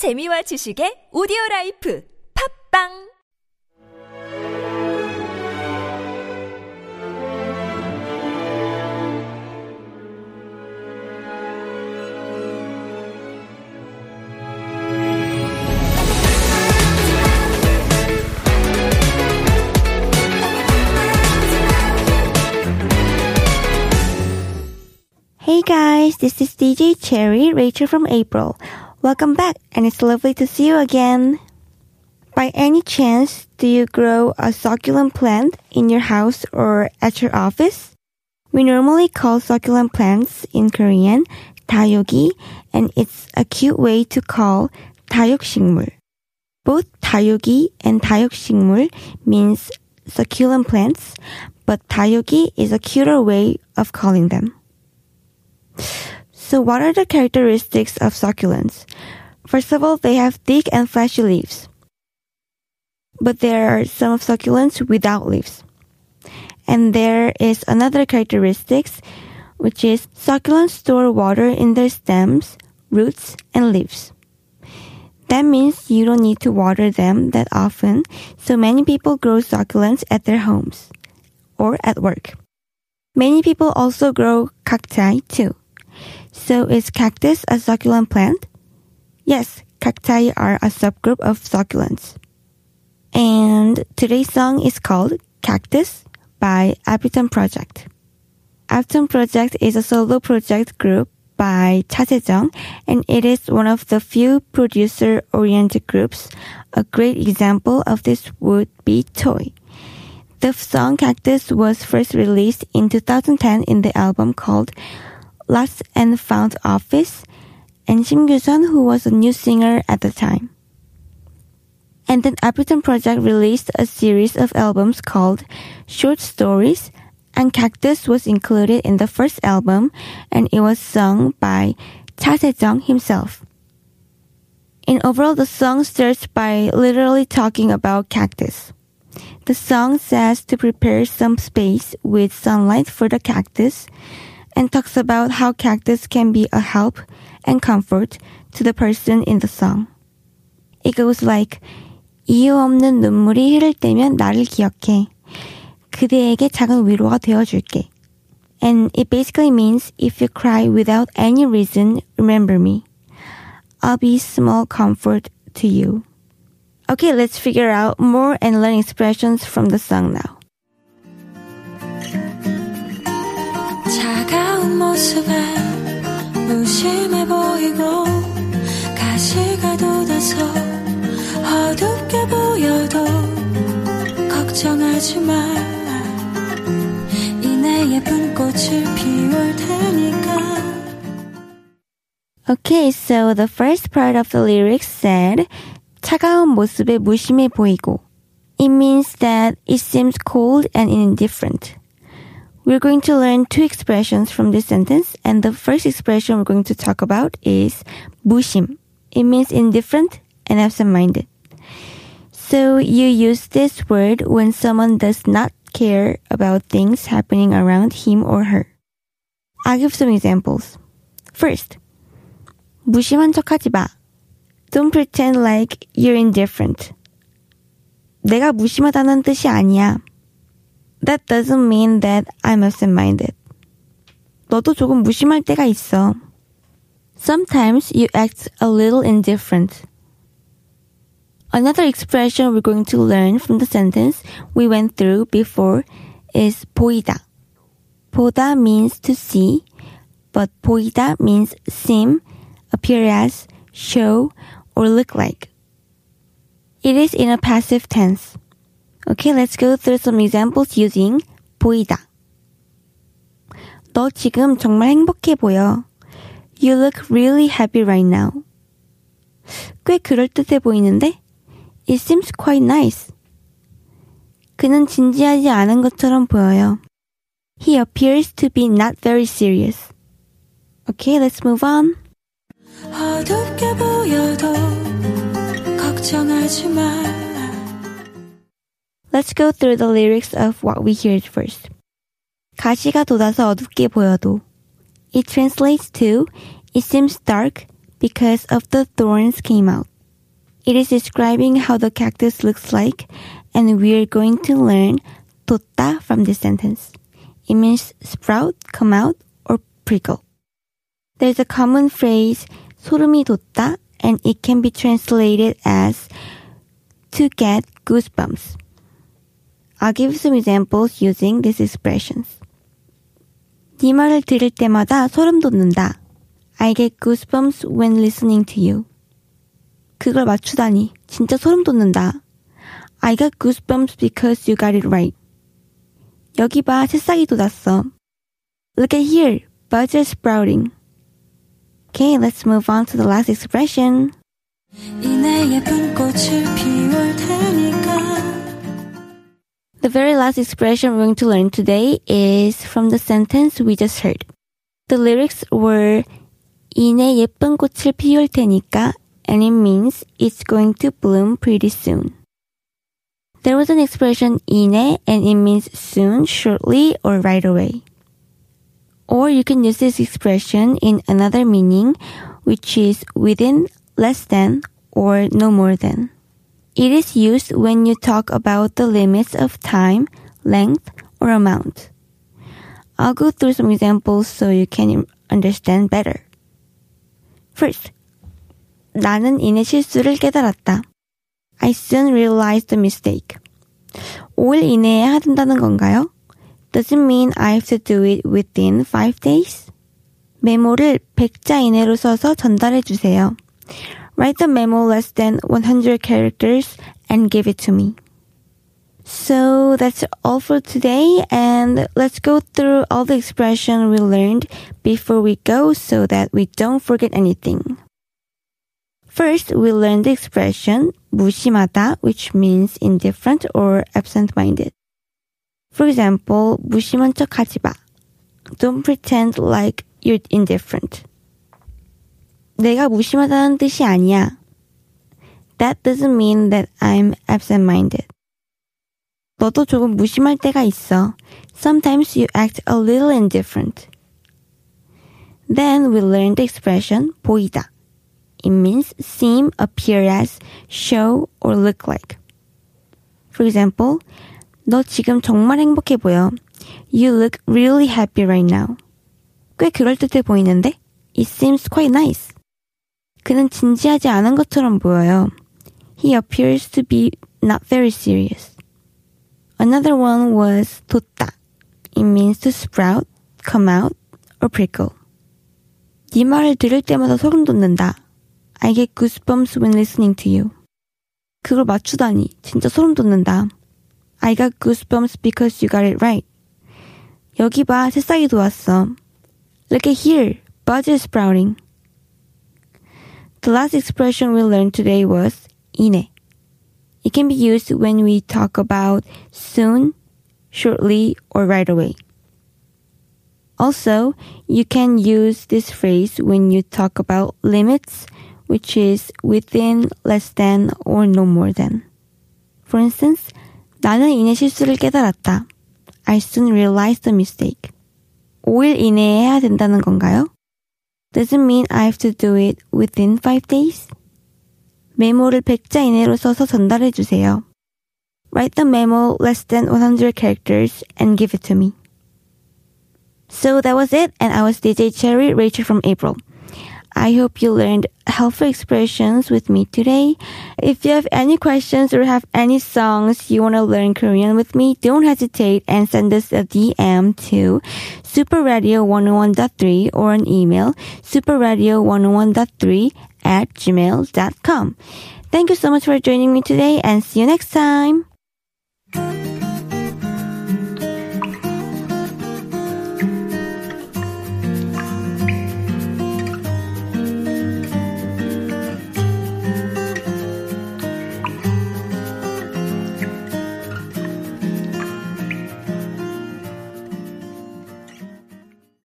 재미와 지식의 오디오 라이프 팝빵 Hey guys, this is DJ Cherry, Rachel from April. Welcome back, and it's lovely to see you again. By any chance, do you grow a succulent plant in your house or at your office? We normally call succulent plants in Korean 다육이, and it's a cute way to call 다육식물. Both 다육이 and 다육식물 means succulent plants, but 다육이 is a cuter way of calling them. So what are the characteristics of succulents? First of all, they have thick and fleshy leaves. But there are some of succulents without leaves. And there is another characteristics, which is succulents store water in their stems, roots, and leaves. That means you don't need to water them that often, so many people grow succulents at their homes or at work. Many people also grow cacti too. So is cactus a succulent plant? Yes, cacti are a subgroup of succulents. And today's song is called Cactus by Epitone Project. Epitone Project is a solo project group by Cha Se-jung, and it is one of the few producer-oriented groups. A great example of this would be Toy. The song Cactus was first released in 2010 in the album called Lost and Found Office, and Shim Gyu-sun, who was a new singer at the time. And then Epitone Project released a series of albums called Short Stories, and Cactus was included in the first album, and it was sung by Cha Se-jung himself. In overall, the song starts by literally talking about cactus. The song says to prepare some space with sunlight for the cactus and talks about how cactus can be a help and comfort to the person in the song. It goes like, 이유 없는 눈물이 흐를 때면 나를 기억해. 그대에게 작은 위로가 되어줄게. And it basically means if you cry without any reason, remember me. I'll be small comfort to you. Okay, let's figure out more and learn expressions from the song now. 모습에 무심해 보이고 가시가 돋아서 어둡게 보여도 걱정하지 마 이내 예쁜 꽃을 피울 테니까 Okay, so the first part of the lyrics said 차가운 모습에 무심해 보이고. It means that it seems cold and indifferent. We're going to learn two expressions from this sentence, and the first expression we're going to talk about is 무심. It means indifferent and absent-minded. So you use this word when someone does not care about things happening around him or her. I'll give some examples. First, 무심한 척하지 마. Don't pretend like you're indifferent. 내가 무심하다는 뜻이 아니야. That doesn't mean that I'm absent-minded. 너도 조금 무심할 때가 있어. Sometimes you act a little indifferent. Another expression we're going to learn from the sentence we went through before is 보이다. 보다 means to see, but 보이다 means seem, appear as, show, or look like. It is in a passive tense. Okay, let's go through some examples using 보이다. 너 지금 정말 행복해 보여. You look really happy right now. 꽤 그럴듯해 보이는데? It seems quite nice. 그는 진지하지 않은 것처럼 보여요. He appears to be not very serious. Okay, let's move on. 어둡게 보여도 걱정하지 마 Let's go through the lyrics of what we heard first. 가시가 돋아서 어둡게 보여도. It translates to, it seems dark, because of the thorns came out. It is describing how the cactus looks like, and we're going to learn 돋다 from this sentence. It means sprout, come out, or prickle. There's a common phrase, 소름이 돋다, and it can be translated as to get goosebumps. I'll give some examples using these expressions. 네 말을 들을 때마다 소름 돋는다. I get goosebumps when listening to you. 그걸 맞추다니 진짜 소름 돋는다. I got goosebumps because you got it right. 여기 봐, 새싹이 돋았어. Look at here, buds are sprouting. Okay, let's move on to the last expression. 이 내 예쁜 꽃을 피울 테니까 The very last expression we're going to learn today is from the sentence we just heard. The lyrics were 이내 예쁜 꽃을 피울 테니까 and it means it's going to bloom pretty soon. There was an expression 이내 and it means soon, shortly, or right away. Or you can use this expression in another meaning, which is within, less than, or no more than. It is used when you talk about the limits of time, length, or amount. I'll go through some examples so you can understand better. First, 나는 이내 실수를 깨달았다. I soon realized the mistake. 5일 이내에 해야 된다는 건가요? Does it mean I have to do it within 5 days? 메모를 100자 이내로 써서 전달해 주세요. Write the memo less than 100 characters and give it to me. So that's all for today and let's go through all the expression we learned before we go so that we don't forget anything. First, we learned the expression 무심하다 which means indifferent or absent-minded. For example, 무심한 척 하지 마. Don't pretend like you're indifferent. 내가 무심하다는 뜻이 아니야. That doesn't mean that I'm absent-minded. 너도 조금 무심할 때가 있어. Sometimes you act a little indifferent. Then we learned the expression 보이다. It means seem, appear as, show, or look like. For example, 너 지금 정말 행복해 보여. You look really happy right now. 꽤 그럴듯해 보이는데? It seems quite nice. 그는 진지하지 않은 것처럼 보여요. He appears to be not very serious. Another one was 돋다. It means to sprout, come out, or prickle. 네 말을 들을 때마다 소름 돋는다. I get goosebumps when listening to you. 그걸 맞추다니 진짜 소름 돋는다. I got goosebumps because you got it right. 여기 봐, 새싹이 돋았어. Look at here, buds are sprouting. The last expression we learned today was 이내. It can be used when we talk about soon, shortly, or right away. Also, you can use this phrase when you talk about limits, which is within, less than, or no more than. For instance, 나는 이내 실수를 깨달았다. I soon realized the mistake. 5일 이내에 해야 된다는 건가요? Does it mean I have to do it within 5 days? 메모를 100자 이내로 써서 전달해 주세요. Write the memo less than 100 characters and give it to me. So that was it, and I was DJ Cherry, Rachel from April. I hope you learned helpful expressions with me today. If you have any questions or have any songs you want to learn Korean with me, don't hesitate and send us a DM to superradio101.3 or an email superradio101.3 at gmail.com. Thank you so much for joining me today and see you next time.